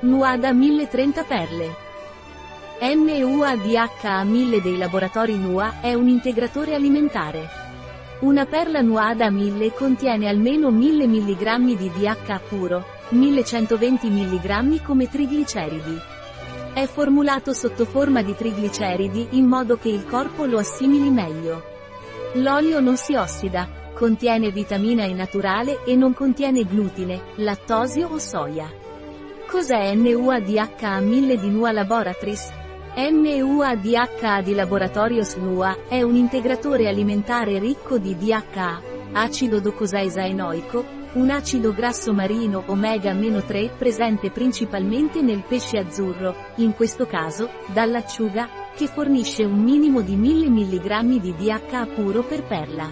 Nuada 1030 perle. NUADHA1000 dei laboratori NUA è un integratore alimentare. Una perla Nuada 1000 contiene almeno 1000 mg di DHA puro, 1120 mg come trigliceridi. È formulato sotto forma di trigliceridi in modo che il corpo lo assimili meglio. L'olio non si ossida, contiene vitamina E naturale e non contiene glutine, lattosio o soia. Cos'è NUADHA 1000 di NUA Laboratories? NUADHA di Laboratorios NUA è un integratore alimentare ricco di DHA, acido docosahexaenoico, un acido grasso marino omega-3 presente principalmente nel pesce azzurro, in questo caso, dall'acciuga, che fornisce un minimo di 1000 mg di DHA puro per perla.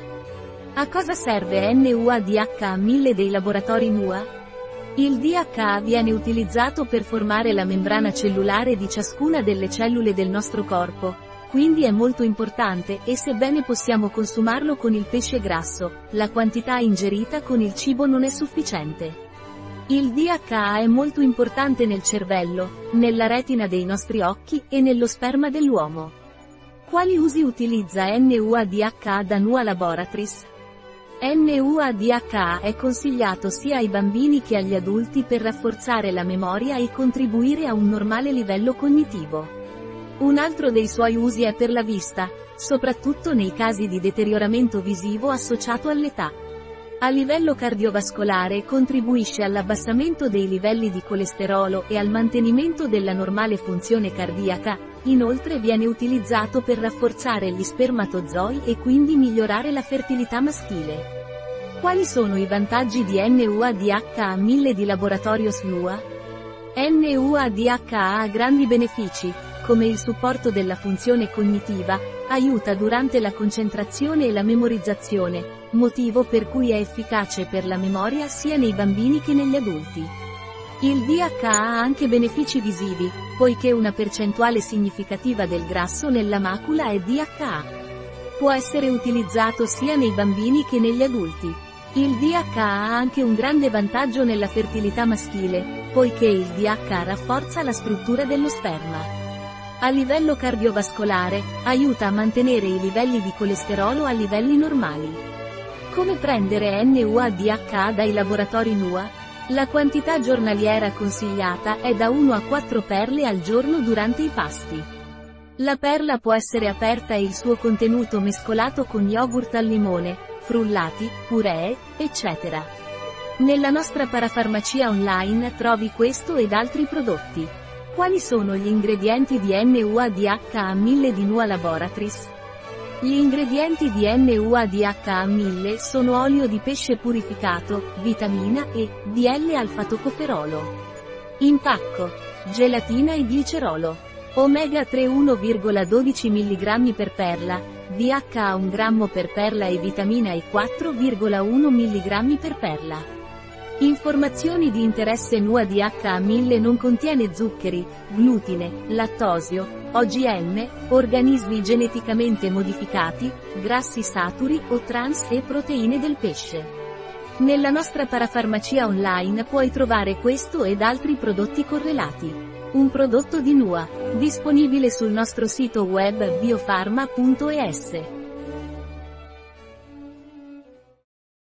A cosa serve NUADHA 1000 dei laboratori NUA? Il DHA viene utilizzato per formare la membrana cellulare di ciascuna delle cellule del nostro corpo, quindi è molto importante e sebbene possiamo consumarlo con il pesce grasso, la quantità ingerita con il cibo non è sufficiente. Il DHA è molto importante nel cervello, nella retina dei nostri occhi e nello sperma dell'uomo. Quali usi utilizza NUADHA da NUA Laboratories? NUADHA è consigliato sia ai bambini che agli adulti per rafforzare la memoria e contribuire a un normale livello cognitivo. Un altro dei suoi usi è per la vista, soprattutto nei casi di deterioramento visivo associato all'età. A livello cardiovascolare contribuisce all'abbassamento dei livelli di colesterolo e al mantenimento della normale funzione cardiaca, inoltre viene utilizzato per rafforzare gli spermatozoi e quindi migliorare la fertilità maschile. Quali sono i vantaggi di NUADH 1000 di laboratorio SNUA? NUADH ha grandi benefici, come il supporto della funzione cognitiva, aiuta durante la concentrazione e la memorizzazione, motivo per cui è efficace per la memoria sia nei bambini che negli adulti. Il DHA ha anche benefici visivi, poiché una percentuale significativa del grasso nella macula è DHA. Può essere utilizzato sia nei bambini che negli adulti. Il DHA ha anche un grande vantaggio nella fertilità maschile, poiché il DHA rafforza la struttura dello sperma. A livello cardiovascolare, aiuta a mantenere i livelli di colesterolo a livelli normali. Come prendere NUADH dai laboratori NUA? La quantità giornaliera consigliata è da 1 a 4 perle al giorno durante i pasti. La perla può essere aperta e il suo contenuto mescolato con yogurt al limone, frullati, puree, eccetera. Nella nostra parafarmacia online trovi questo ed altri prodotti. Quali sono gli ingredienti di NUADH a 1000 di NUA Laboratories? Gli ingredienti di NUADHA 1000 sono olio di pesce purificato, vitamina E, DL-alfa-tocoferolo. Impacco. Gelatina e glicerolo. Omega 3 1,12 mg per perla, DHA 1 g per perla e vitamina E 4,1 mg per perla. Informazioni di interesse NUA DHA 1000 non contiene zuccheri, glutine, lattosio, OGM, organismi geneticamente modificati, grassi saturi o trans e proteine del pesce. Nella nostra parafarmacia online puoi trovare questo ed altri prodotti correlati. Un prodotto di NUA, disponibile sul nostro sito web biofarma.es.